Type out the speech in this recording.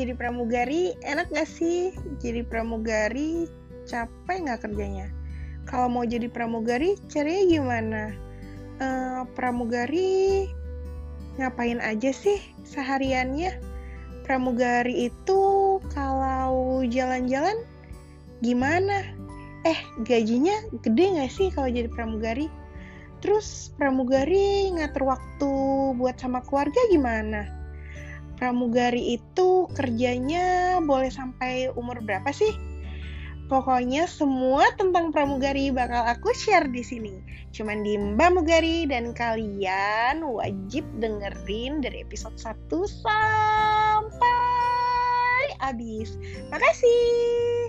jadi pramugari enak gak sih? Jadi pramugari capek nggak kerjanya? Kalau mau jadi pramugari, caranya gimana? Uh, pramugari ngapain aja sih sehariannya? Pramugari itu kalau jalan-jalan gimana? Eh, gajinya gede nggak sih kalau jadi pramugari? Terus pramugari ngatur waktu buat sama keluarga gimana? Pramugari itu kerjanya boleh sampai umur berapa sih? Pokoknya semua tentang pramugari bakal aku share di sini. Cuman di Mbak Mugari dan kalian wajib dengerin dari episode 1 sampai habis. Makasih.